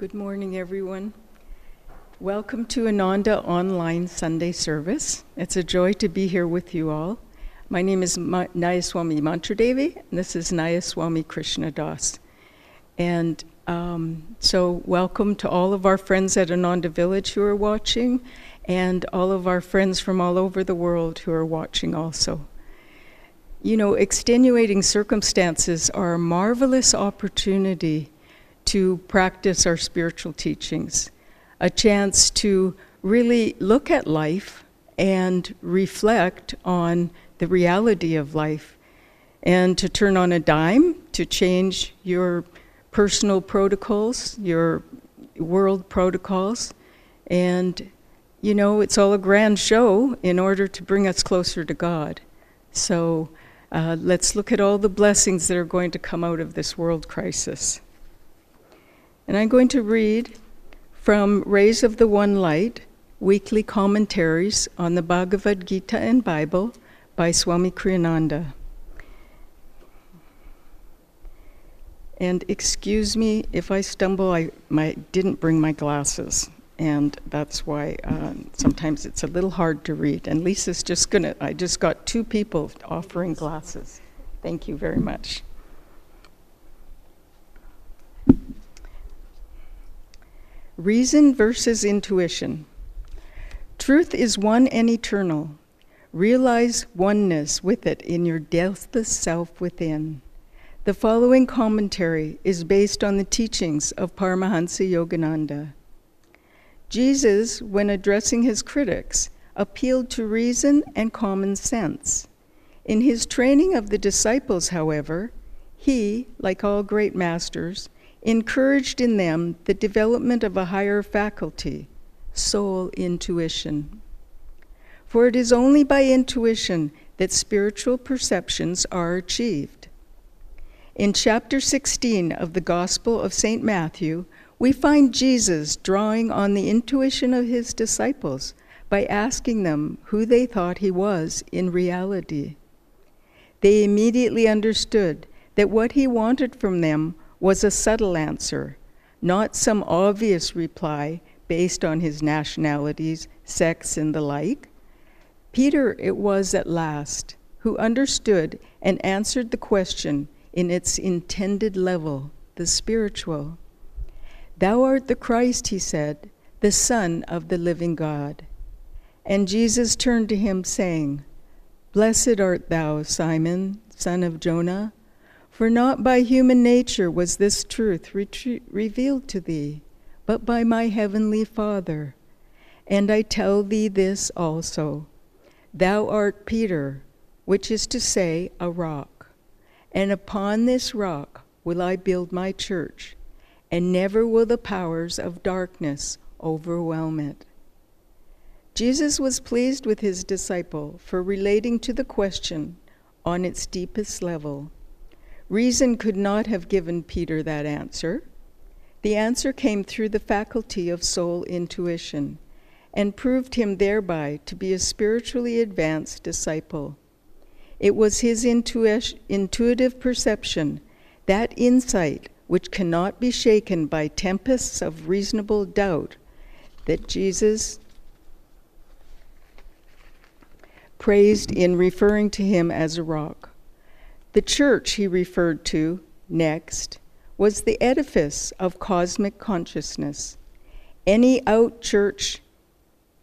Good morning, everyone. Welcome to Ananda Online Sunday Service. It's a joy to be here with you all. My name is Ma- Nayaswami Mantradevi, and this is Nayaswami Krishna Das. And um, so, welcome to all of our friends at Ananda Village who are watching, and all of our friends from all over the world who are watching also. You know, extenuating circumstances are a marvelous opportunity to practice our spiritual teachings, a chance to really look at life and reflect on the reality of life, and to turn on a dime to change your personal protocols, your world protocols, and you know, it's all a grand show in order to bring us closer to God. So uh, let's look at all the blessings that are going to come out of this world crisis. And I'm going to read from Rays of the One Light, weekly commentaries on the Bhagavad Gita and Bible by Swami Kriyananda. And excuse me if I stumble, I my, didn't bring my glasses, and that's why uh, sometimes it's a little hard to read. And Lisa's just gonna, I just got two people offering glasses. Thank you very much. Reason versus intuition. Truth is one and eternal. Realize oneness with it in your deathless self within. The following commentary is based on the teachings of Paramahansa Yogananda. Jesus, when addressing his critics, appealed to reason and common sense. In his training of the disciples, however, he, like all great masters, encouraged in them the development of a higher faculty, soul intuition. For it is only by intuition that spiritual perceptions are achieved. In chapter 16 of the Gospel of St. Matthew, we find Jesus drawing on the intuition of his disciples by asking them who they thought he was in reality. They immediately understood that what he wanted from them was a subtle answer, not some obvious reply based on his nationalities, sex, and the like. Peter it was at last who understood and answered the question in its intended level, the spiritual. Thou art the Christ, he said, the Son of the living God. And Jesus turned to him, saying, Blessed art thou, Simon, son of Jonah. For not by human nature was this truth re- revealed to thee, but by my heavenly Father. And I tell thee this also Thou art Peter, which is to say, a rock. And upon this rock will I build my church, and never will the powers of darkness overwhelm it. Jesus was pleased with his disciple for relating to the question on its deepest level Reason could not have given Peter that answer. The answer came through the faculty of soul intuition and proved him thereby to be a spiritually advanced disciple. It was his intu- intuitive perception, that insight which cannot be shaken by tempests of reasonable doubt, that Jesus praised in referring to him as a rock. The church he referred to next was the edifice of cosmic consciousness. Any out church,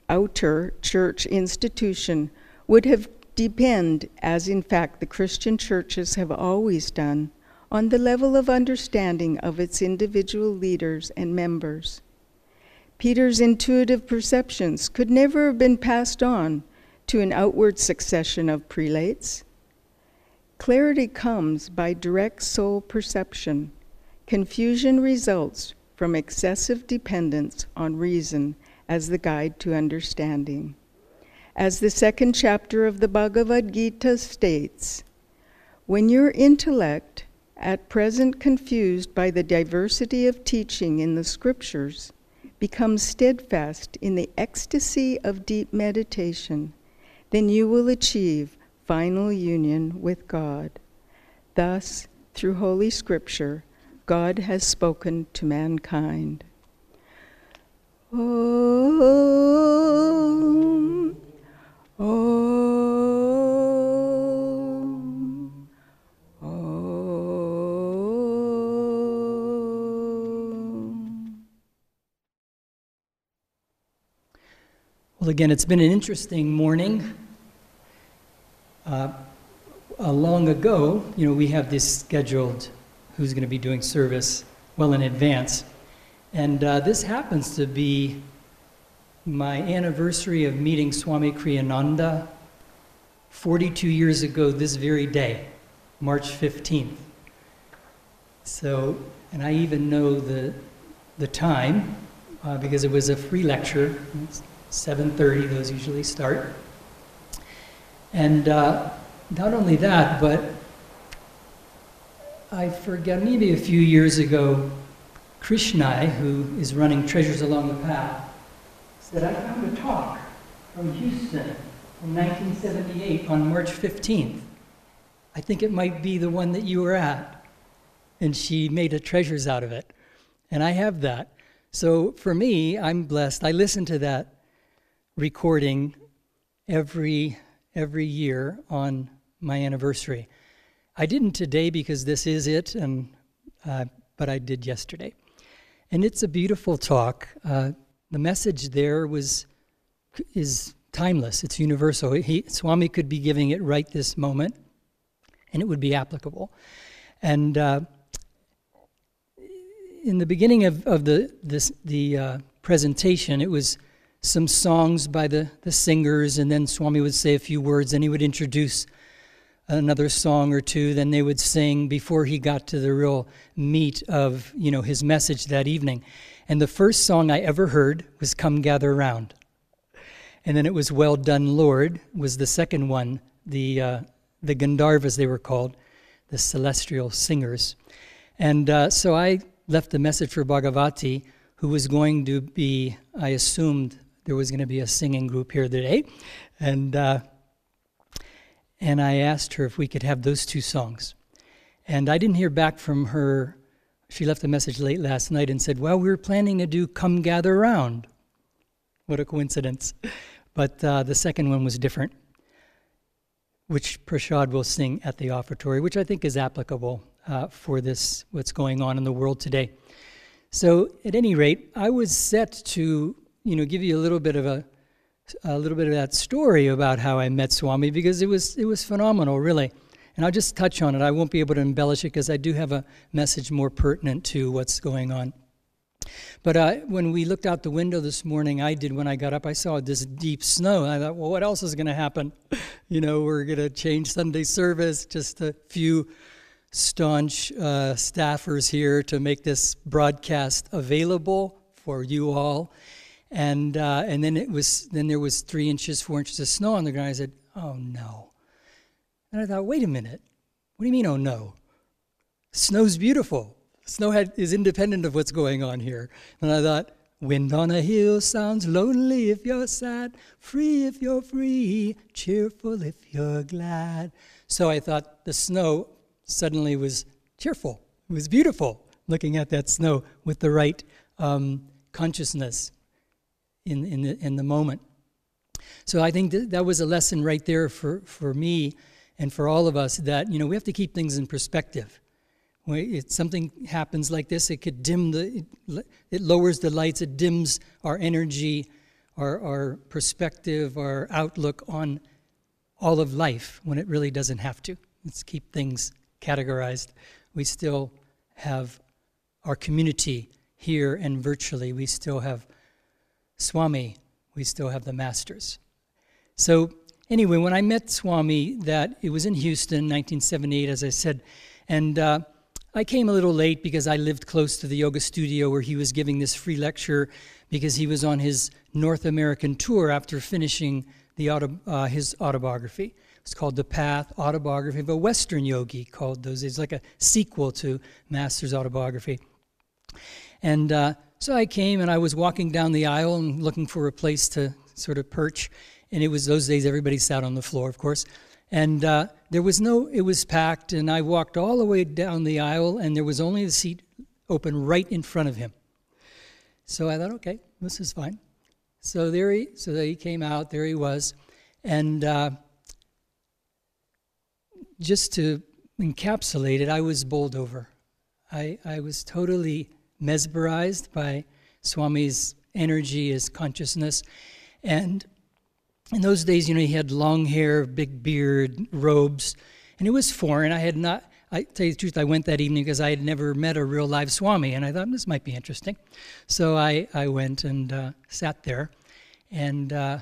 outer church institution would have depend, as in fact the Christian churches have always done, on the level of understanding of its individual leaders and members. Peter's intuitive perceptions could never have been passed on to an outward succession of prelates. Clarity comes by direct soul perception. Confusion results from excessive dependence on reason as the guide to understanding. As the second chapter of the Bhagavad Gita states, when your intellect, at present confused by the diversity of teaching in the scriptures, becomes steadfast in the ecstasy of deep meditation, then you will achieve final union with God. Thus, through Holy Scripture, God has spoken to mankind. Om. Om. Om. Well, again, it's been an interesting morning. Uh, uh, long ago, you know, we have this scheduled who's going to be doing service well in advance. And uh, this happens to be my anniversary of meeting Swami Kriyananda 42 years ago this very day, March 15th. So, and I even know the, the time uh, because it was a free lecture. 7.30, those usually start. And uh, not only that, but I forget, maybe a few years ago, Krishna, who is running Treasures Along the Path, said, I found a talk from Houston in 1978 on March 15th. I think it might be the one that you were at. And she made a treasures out of it. And I have that. So for me, I'm blessed. I listen to that recording every every year on my anniversary. I didn't today because this is it, and uh, but I did yesterday. And it's a beautiful talk. Uh, the message there was is timeless. It's universal. He, Swami could be giving it right this moment, and it would be applicable. And uh, in the beginning of, of the this, the uh, presentation, it was some songs by the, the singers, and then Swami would say a few words, and he would introduce another song or two, then they would sing before he got to the real meat of you know his message that evening. And the first song I ever heard was "Come Gather Round," and then it was "Well Done, Lord" was the second one. The uh, the Gandharvas they were called, the celestial singers, and uh, so I left a message for Bhagavati, who was going to be. I assumed there was going to be a singing group here today, and. Uh, and I asked her if we could have those two songs. And I didn't hear back from her. She left a message late last night and said, Well, we were planning to do Come Gather Round. What a coincidence. But uh, the second one was different, which Prashad will sing at the offertory, which I think is applicable uh, for this, what's going on in the world today. So, at any rate, I was set to, you know, give you a little bit of a a little bit of that story about how I met Swami because it was it was phenomenal, really. And I'll just touch on it. I won't be able to embellish it because I do have a message more pertinent to what's going on. But uh, when we looked out the window this morning, I did when I got up, I saw this deep snow. And I thought, well, what else is going to happen? You know, we're going to change Sunday service, just a few staunch uh, staffers here to make this broadcast available for you all and uh, and then it was then there was three inches, four inches of snow on the ground. I said, "Oh no!" And I thought, "Wait a minute, what do you mean, oh no? Snow's beautiful. Snow had, is independent of what's going on here." And I thought, "Wind on a hill sounds lonely if you're sad, free if you're free, cheerful if you're glad." So I thought the snow suddenly was cheerful. It was beautiful looking at that snow with the right um, consciousness in, in, the, in the moment. So I think that, that was a lesson right there for, for me and for all of us that, you know, we have to keep things in perspective. When it, something happens like this, it could dim the, it, it lowers the lights, it dims our energy, our, our perspective, our outlook on all of life when it really doesn't have to. Let's keep things categorized. We still have our community here and virtually. We still have Swami, we still have the masters. So, anyway, when I met Swami, that it was in Houston, 1978, as I said, and uh, I came a little late because I lived close to the yoga studio where he was giving this free lecture because he was on his North American tour after finishing the auto, uh, his autobiography. It's called The Path Autobiography of a Western Yogi, called those days, like a sequel to Master's autobiography. And uh, so I came and I was walking down the aisle and looking for a place to sort of perch. And it was those days everybody sat on the floor, of course. And uh, there was no, it was packed. And I walked all the way down the aisle and there was only a seat open right in front of him. So I thought, okay, this is fine. So there he, so he came out. There he was, and uh, just to encapsulate it, I was bowled over. I I was totally mesmerized by Swami's energy, his consciousness, and in those days, you know, he had long hair, big beard, robes, and it was foreign. I had not, I tell you the truth, I went that evening because I had never met a real live Swami, and I thought this might be interesting. So I, I went and uh, sat there. And uh,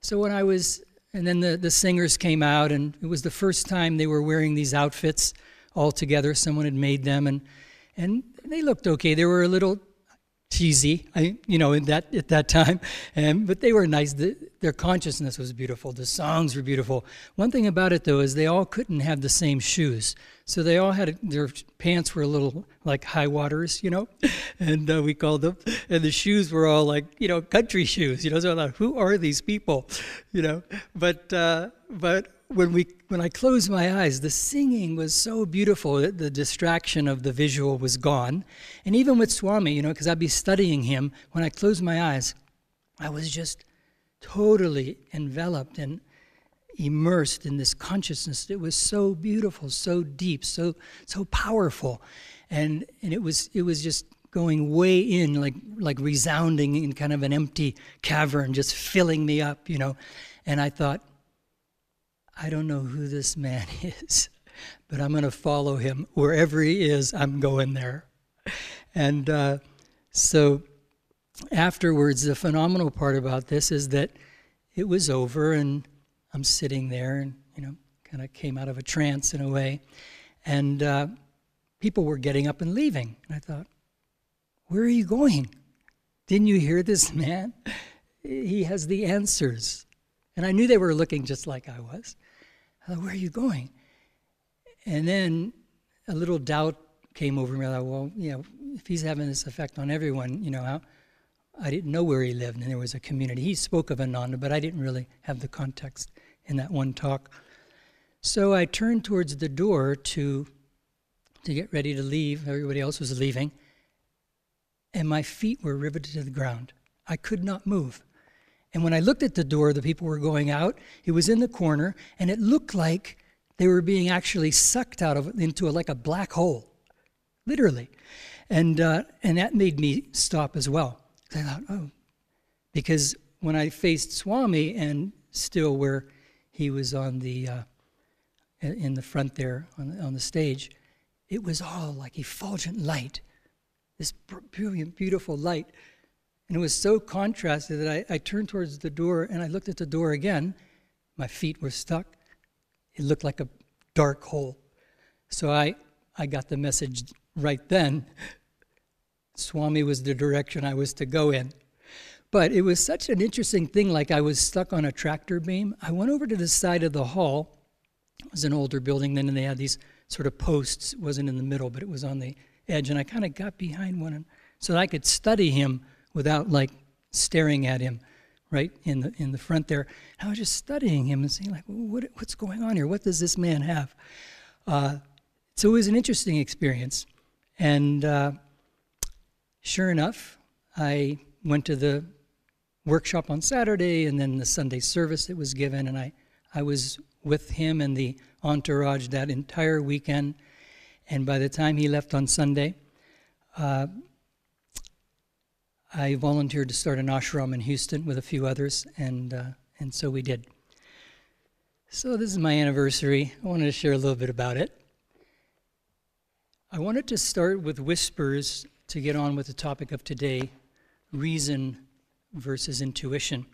so when I was, and then the, the singers came out, and it was the first time they were wearing these outfits all together. Someone had made them, and, and they looked okay. They were a little cheesy, I, you know, in that at that time, and but they were nice. The, their consciousness was beautiful. The songs were beautiful. One thing about it though is they all couldn't have the same shoes, so they all had their pants were a little like high waters, you know, and uh, we called them, and the shoes were all like you know country shoes, you know. So I thought, who are these people, you know? But uh, but when we when I closed my eyes, the singing was so beautiful that the distraction of the visual was gone. And even with Swami, you know, because I'd be studying him, when I closed my eyes, I was just totally enveloped and immersed in this consciousness. It was so beautiful, so deep, so so powerful, and and it was it was just going way in, like like resounding in kind of an empty cavern, just filling me up, you know. And I thought, I don't know who this man is, but I'm going to follow him. Wherever he is, I'm going there. And uh, so afterwards, the phenomenal part about this is that it was over, and I'm sitting there and, you know, kind of came out of a trance in a way. And uh, people were getting up and leaving. And I thought, where are you going? Didn't you hear this man? He has the answers. And I knew they were looking just like I was. Thought, where are you going? And then a little doubt came over me. I thought, well, you know, if he's having this effect on everyone, you know, how, I didn't know where he lived, and there was a community. He spoke of Ananda, but I didn't really have the context in that one talk. So I turned towards the door to to get ready to leave. Everybody else was leaving, and my feet were riveted to the ground. I could not move. And when I looked at the door, the people were going out. It was in the corner, and it looked like they were being actually sucked out of into a, like a black hole, literally. And uh, and that made me stop as well. I thought, oh, because when I faced Swami and still where he was on the uh, in the front there on the, on the stage, it was all like effulgent light, this brilliant, beautiful light and it was so contrasted that I, I turned towards the door and I looked at the door again. My feet were stuck. It looked like a dark hole. So I, I got the message right then. Swami was the direction I was to go in. But it was such an interesting thing, like I was stuck on a tractor beam. I went over to the side of the hall. It was an older building then, and they had these sort of posts. It wasn't in the middle, but it was on the edge. And I kind of got behind one so that I could study him without like staring at him right in the in the front there. I was just studying him and saying like, what, what's going on here? What does this man have? Uh, so it was an interesting experience, and uh, sure enough, I went to the workshop on Saturday, and then the Sunday service that was given, and I I was with him and the entourage that entire weekend. And by the time he left on Sunday, uh, I volunteered to start an ashram in Houston with a few others, and, uh, and so we did. So, this is my anniversary. I wanted to share a little bit about it. I wanted to start with whispers to get on with the topic of today reason versus intuition.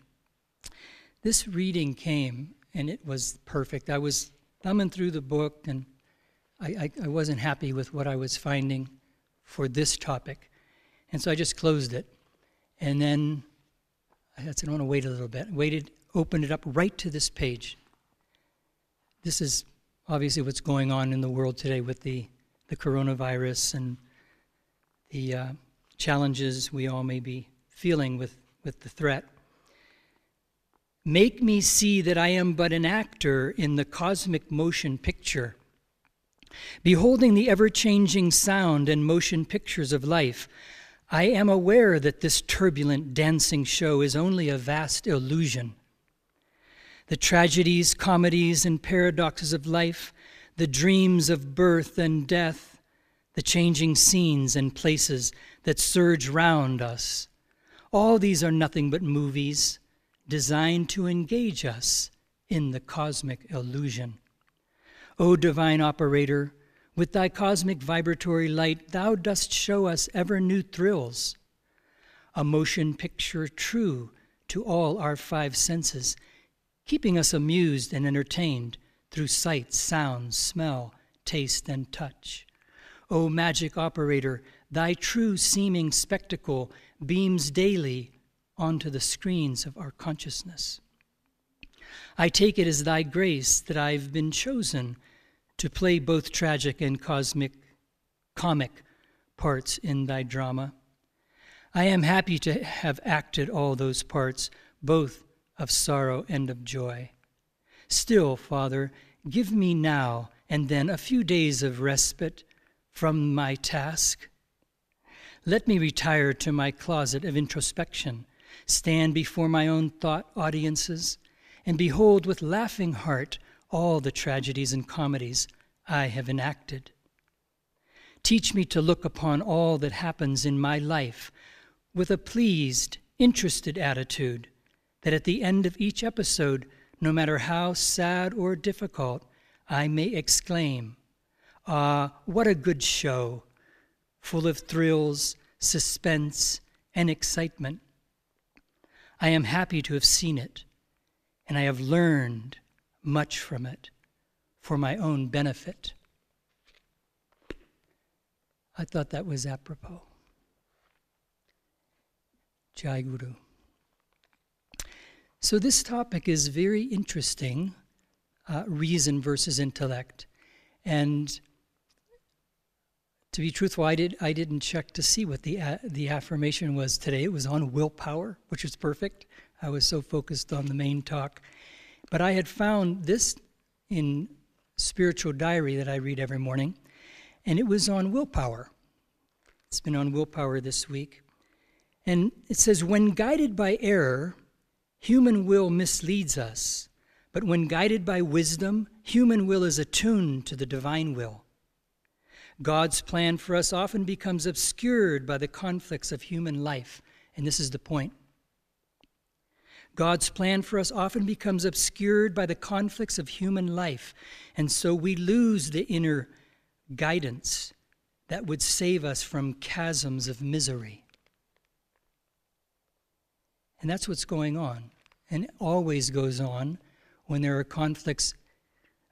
This reading came, and it was perfect. I was thumbing through the book, and I, I, I wasn't happy with what I was finding for this topic. And so I just closed it. And then I said, I want to wait a little bit. Waited, opened it up right to this page. This is obviously what's going on in the world today with the, the coronavirus and the uh, challenges we all may be feeling with, with the threat. Make me see that I am but an actor in the cosmic motion picture. Beholding the ever changing sound and motion pictures of life, I am aware that this turbulent dancing show is only a vast illusion. The tragedies, comedies, and paradoxes of life, the dreams of birth and death, the changing scenes and places that surge round us, all these are nothing but movies designed to engage us in the cosmic illusion. O divine operator, with thy cosmic vibratory light, thou dost show us ever new thrills. A motion picture true to all our five senses, keeping us amused and entertained through sight, sound, smell, taste, and touch. O magic operator, thy true seeming spectacle beams daily onto the screens of our consciousness. I take it as thy grace that I've been chosen to play both tragic and cosmic, comic parts in thy drama. I am happy to have acted all those parts, both of sorrow and of joy. Still, Father, give me now and then a few days of respite from my task. Let me retire to my closet of introspection, stand before my own thought audiences, and behold with laughing heart all the tragedies and comedies I have enacted. Teach me to look upon all that happens in my life with a pleased, interested attitude, that at the end of each episode, no matter how sad or difficult, I may exclaim, Ah, what a good show, full of thrills, suspense, and excitement. I am happy to have seen it, and I have learned much from it for my own benefit. I thought that was apropos. Jai Guru. So, this topic is very interesting uh, reason versus intellect. And to be truthful, I, did, I didn't check to see what the, uh, the affirmation was today. It was on willpower, which was perfect. I was so focused on the main talk. But I had found this in spiritual diary that I read every morning, and it was on willpower. It's been on willpower this week. And it says, When guided by error, human will misleads us. But when guided by wisdom, human will is attuned to the divine will. God's plan for us often becomes obscured by the conflicts of human life. And this is the point. God's plan for us often becomes obscured by the conflicts of human life, and so we lose the inner guidance that would save us from chasms of misery. And that's what's going on, and always goes on when there are conflicts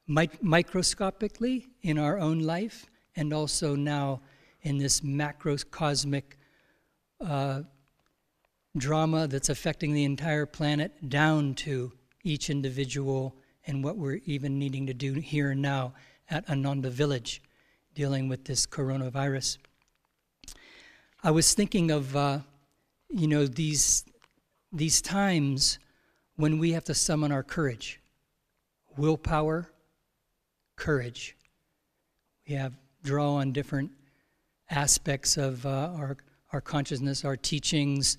microscopically in our own life, and also now in this macrocosmic uh, drama that's affecting the entire planet down to each individual and what we're even needing to do here and now at Ananda Village dealing with this coronavirus. I was thinking of, uh, you know, these, these times when we have to summon our courage, willpower, courage. We have draw on different aspects of uh, our, our consciousness, our teachings,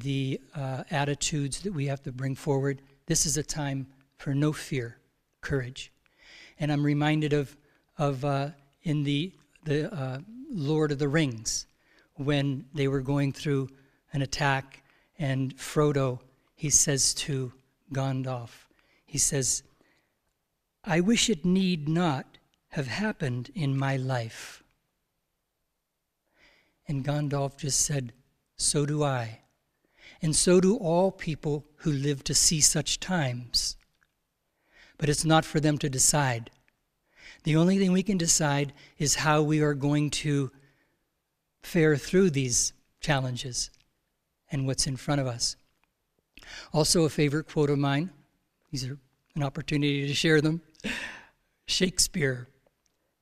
the uh, attitudes that we have to bring forward. This is a time for no fear, courage. And I'm reminded of, of uh, in the, the uh, Lord of the Rings, when they were going through an attack, and Frodo, he says to Gandalf, he says, I wish it need not have happened in my life. And Gandalf just said, So do I and so do all people who live to see such times. But it's not for them to decide. The only thing we can decide is how we are going to fare through these challenges and what's in front of us. Also, a favorite quote of mine, these are an opportunity to share them. Shakespeare,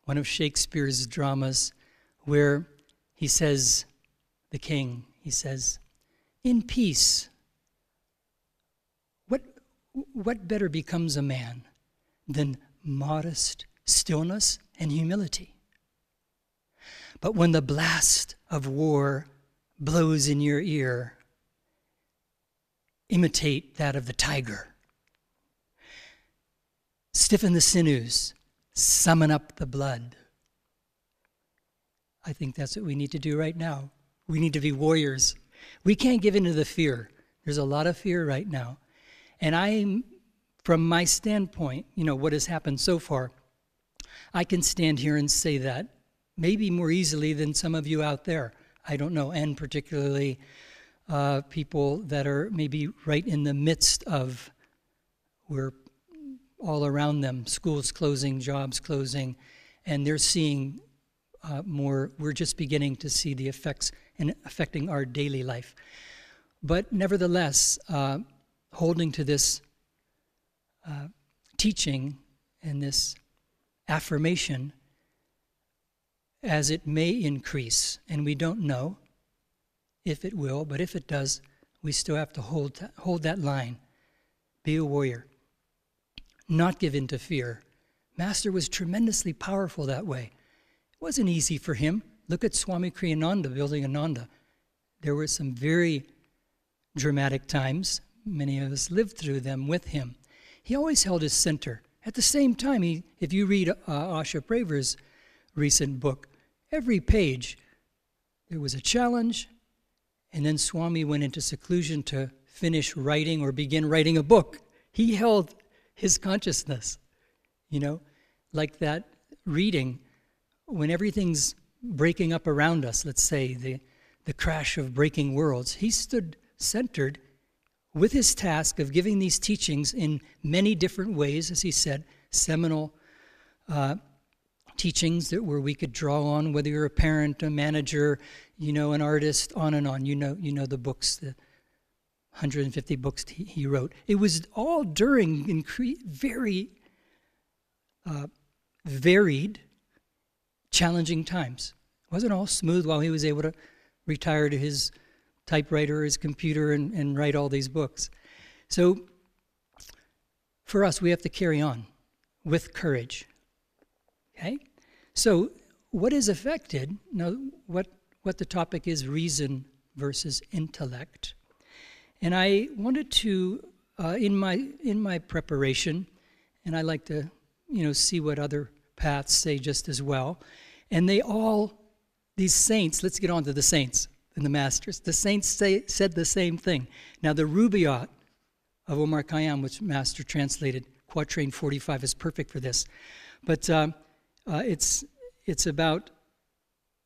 one of Shakespeare's dramas, where he says, the king, he says, in peace. What, what better becomes a man than modest stillness and humility? But when the blast of war blows in your ear, imitate that of the tiger. Stiffen the sinews, summon up the blood. I think that's what we need to do right now. We need to be warriors. We can't give in to the fear. There's a lot of fear right now. And I, from my standpoint, you know, what has happened so far, I can stand here and say that maybe more easily than some of you out there. I don't know, and particularly uh, people that are maybe right in the midst of we're all around them, schools closing, jobs closing, and they're seeing uh, more. We're just beginning to see the effects and affecting our daily life. But nevertheless, uh, holding to this uh, teaching and this affirmation as it may increase, and we don't know if it will, but if it does, we still have to hold, hold that line. Be a warrior. Not give in to fear. Master was tremendously powerful that way. Wasn't easy for him. Look at Swami Kriyananda building Ananda. There were some very dramatic times. Many of us lived through them with him. He always held his center. At the same time, he, if you read uh, Asha Praver's recent book, every page there was a challenge, and then Swami went into seclusion to finish writing or begin writing a book. He held his consciousness, you know, like that reading when everything's breaking up around us, let's say the, the crash of breaking worlds, he stood centered with his task of giving these teachings in many different ways, as he said, seminal uh, teachings that where we could draw on, whether you're a parent, a manager, you know, an artist, on and on. You know, you know the books, the 150 books he, he wrote. It was all during incre- very uh, varied, challenging times. It wasn't all smooth while he was able to retire to his typewriter, his computer, and, and write all these books. So, for us, we have to carry on with courage. Okay? So, what is affected? Now, what, what the topic is reason versus intellect. And I wanted to, uh, in, my, in my preparation, and I like to, you know, see what other paths say just as well. And they all, these saints, let's get on to the saints and the masters. The saints say, said the same thing. Now, the Rubaiyat of Omar Khayyam, which Master translated, quatrain 45, is perfect for this. But uh, uh, it's, it's about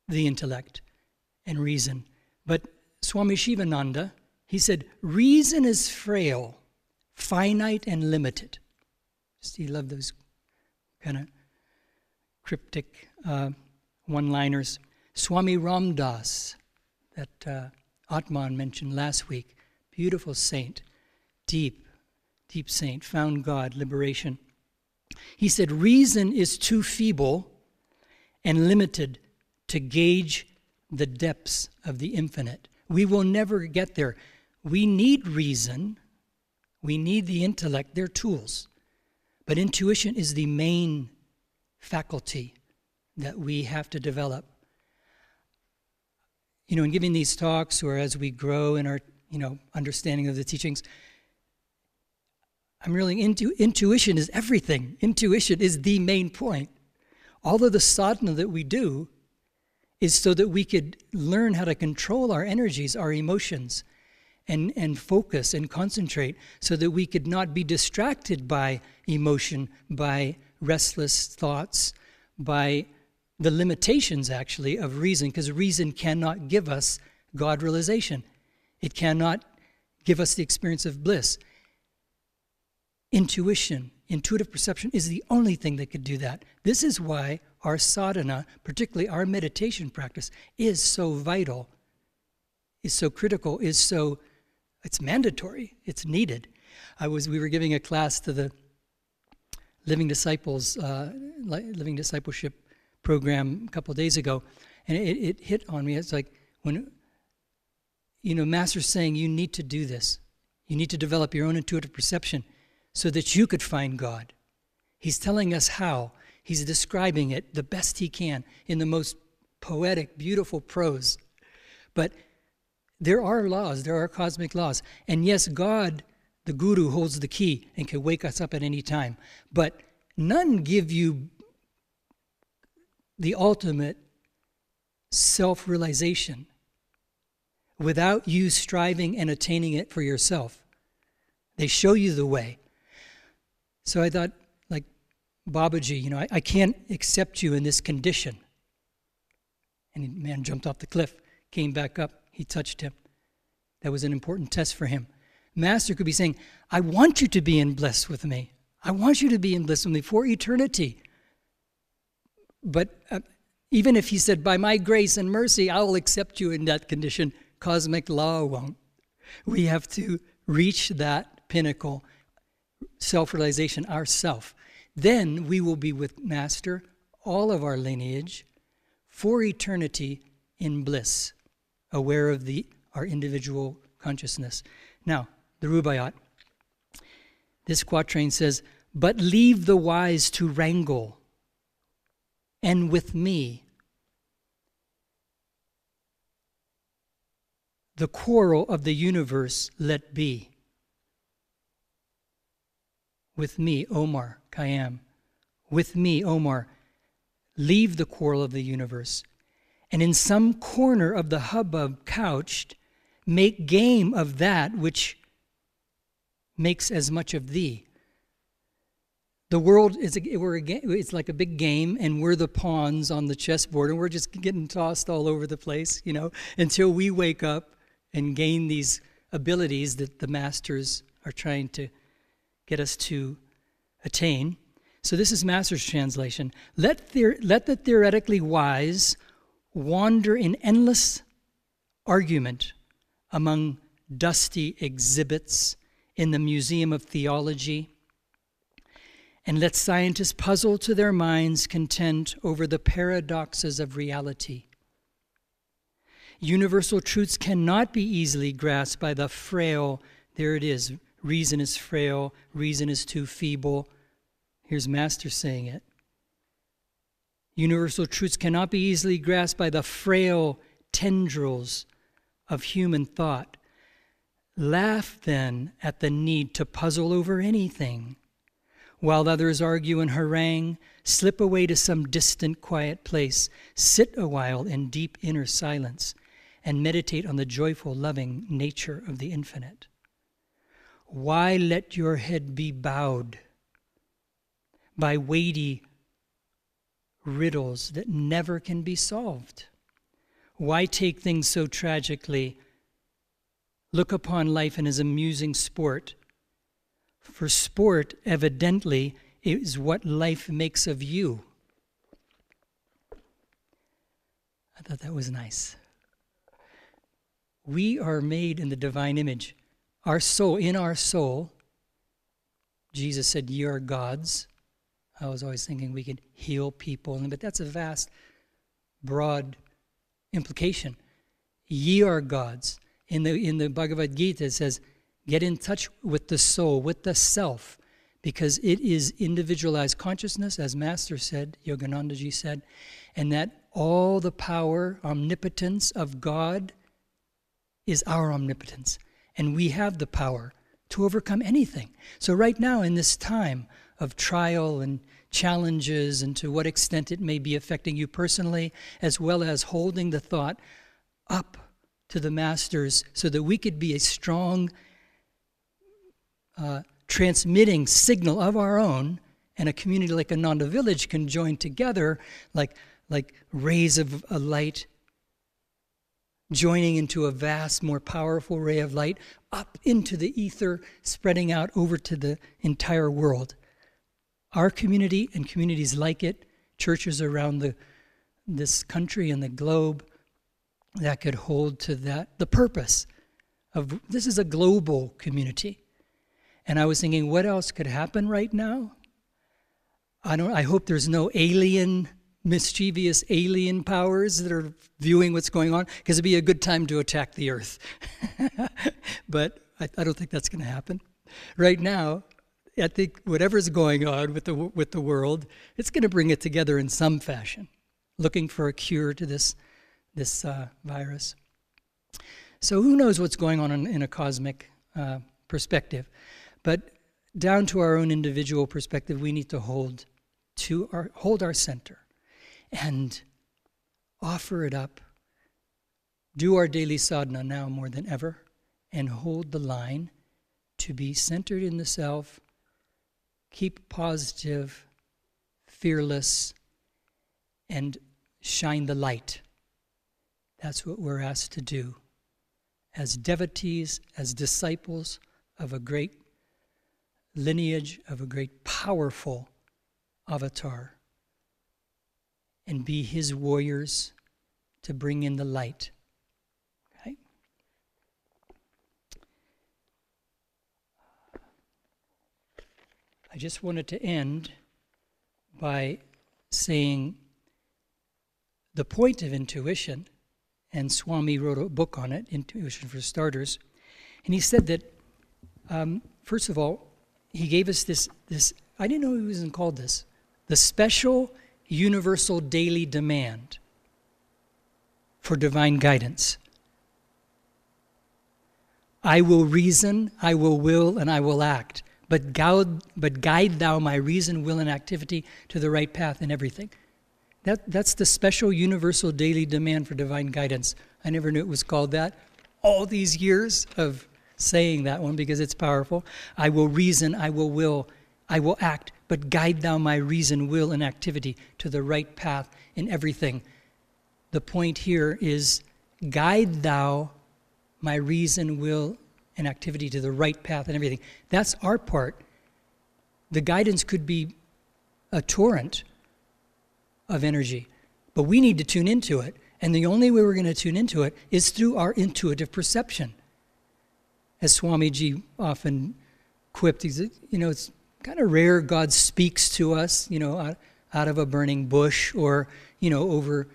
the intellect and reason. But Swami Shivananda, he said, reason is frail, finite, and limited. Just, he loved those kind of cryptic uh, one liners. Swami Ramdas, that uh, Atman mentioned last week, beautiful saint, deep, deep saint, found God, liberation. He said, Reason is too feeble and limited to gauge the depths of the infinite. We will never get there. We need reason, we need the intellect, they're tools. But intuition is the main faculty that we have to develop. You know, in giving these talks or as we grow in our, you know, understanding of the teachings, I'm really into intuition is everything. Intuition is the main point. All of the sadhana that we do is so that we could learn how to control our energies, our emotions, and, and focus and concentrate so that we could not be distracted by emotion, by restless thoughts, by the limitations actually of reason, because reason cannot give us God realization. It cannot give us the experience of bliss. Intuition, intuitive perception is the only thing that could do that. This is why our sadhana, particularly our meditation practice, is so vital, is so critical, is so it's mandatory, it's needed. I was we were giving a class to the Living Disciples, uh, Living Discipleship program a couple days ago, and it, it hit on me. It's like when you know, Master's saying you need to do this. You need to develop your own intuitive perception so that you could find God. He's telling us how. He's describing it the best he can in the most poetic, beautiful prose. But There are laws, there are cosmic laws. And yes, God, the guru, holds the key and can wake us up at any time. But none give you the ultimate self realization without you striving and attaining it for yourself. They show you the way. So I thought, like Babaji, you know, I, I can't accept you in this condition. And the man jumped off the cliff, came back up, he touched him. That was an important test for him. Master could be saying, I want you to be in bliss with me. I want you to be in bliss with me for eternity. But uh, even if he said, By my grace and mercy, I will accept you in that condition, cosmic law won't. We have to reach that pinnacle, self realization ourself. Then we will be with Master, all of our lineage, for eternity in bliss, aware of the, our individual consciousness. Now, the Rubaiyat. This quatrain says, But leave the wise to wrangle and with me. The quarrel of the universe let be. With me, Omar Khayyam. With me, Omar. Leave the quarrel of the universe. And in some corner of the hubbub couched, make game of that which makes as much of thee. The world is a, we're a, it's like a big game, and we're the pawns on the chessboard, and we're just getting tossed all over the place, you know, until we wake up and gain these abilities that the masters are trying to get us to attain. So this is Master's translation. Let, the, let the theoretically wise wander in endless argument among dusty exhibits in the Museum of Theology and let scientists puzzle to their minds' content over the paradoxes of reality. Universal truths cannot be easily grasped by the frail, there it is, reason is frail, reason is too feeble. Here's Master saying it. Universal truths cannot be easily grasped by the frail tendrils of human thought. Laugh then at the need to puzzle over anything while others argue and harangue, slip away to some distant quiet place, sit a while in deep inner silence, and meditate on the joyful, loving nature of the infinite. Why let your head be bowed by weighty riddles that never can be solved? Why take things so tragically? Look upon life in as amusing sport for sport, evidently, is what life makes of you. I thought that was nice. We are made in the divine image. Our soul, in our soul, Jesus said, Ye are gods. I was always thinking we could heal people, but that's a vast, broad implication. Ye are gods. In the, in the Bhagavad Gita, it says, Get in touch with the soul, with the self, because it is individualized consciousness, as Master said, Yoganandaji said, and that all the power, omnipotence of God is our omnipotence. And we have the power to overcome anything. So, right now, in this time of trial and challenges, and to what extent it may be affecting you personally, as well as holding the thought up to the masters so that we could be a strong uh, transmitting signal of our own, and a community like Ananda Village can join together like, like rays of a light joining into a vast, more powerful ray of light up into the ether, spreading out over to the entire world. Our community and communities like it, churches around the, this country and the globe, that could hold to that the purpose of this is a global community and I was thinking, what else could happen right now? I don't. I hope there's no alien, mischievous alien powers that are viewing what's going on, because it'd be a good time to attack the Earth. but I, I don't think that's going to happen. Right now, I think whatever's going on with the with the world, it's going to bring it together in some fashion, looking for a cure to this this uh, virus. So who knows what's going on in, in a cosmic uh, perspective? But down to our own individual perspective, we need to hold to our hold our center and offer it up. Do our daily sadhana now more than ever, and hold the line to be centered in the self. Keep positive, fearless, and shine the light. That's what we're asked to do as devotees, as disciples of a great lineage, of a great powerful avatar, and be his warriors to bring in the light. Okay? I just wanted to end by saying the point of intuition, and Swami wrote a book on it, Intuition for Starters, and he said that, um, first of all, he gave us this, this, I didn't know he wasn't called this, the special universal daily demand for divine guidance. I will reason, I will will, and I will act. But guide, but guide thou my reason, will, and activity to the right path in everything. That, that's the special universal daily demand for divine guidance. I never knew it was called that. All these years of saying that one because it's powerful. I will reason, I will will, I will act, but guide thou my reason, will, and activity to the right path in everything. The point here is guide thou my reason, will, and activity to the right path and everything. That's our part. The guidance could be a torrent of energy, but we need to tune into it. And the only way we're going to tune into it is through our intuitive perception. As Swamiji often quipped, he's, you know, it's kind of rare God speaks to us, you know, out, out of a burning bush or, you know, over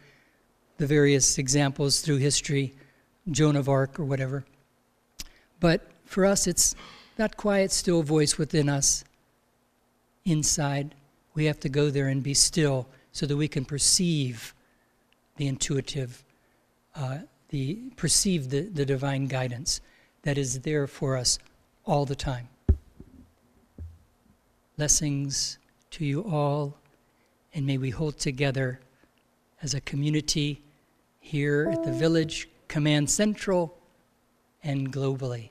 the various examples through history, Joan of Arc or whatever. But for us, it's that quiet, still voice within us, inside. We have to go there and be still so that we can perceive the intuitive, uh, the perceive the, the divine guidance that is there for us all the time. Blessings to you all, and may we hold together as a community here at the Village Command Central and globally.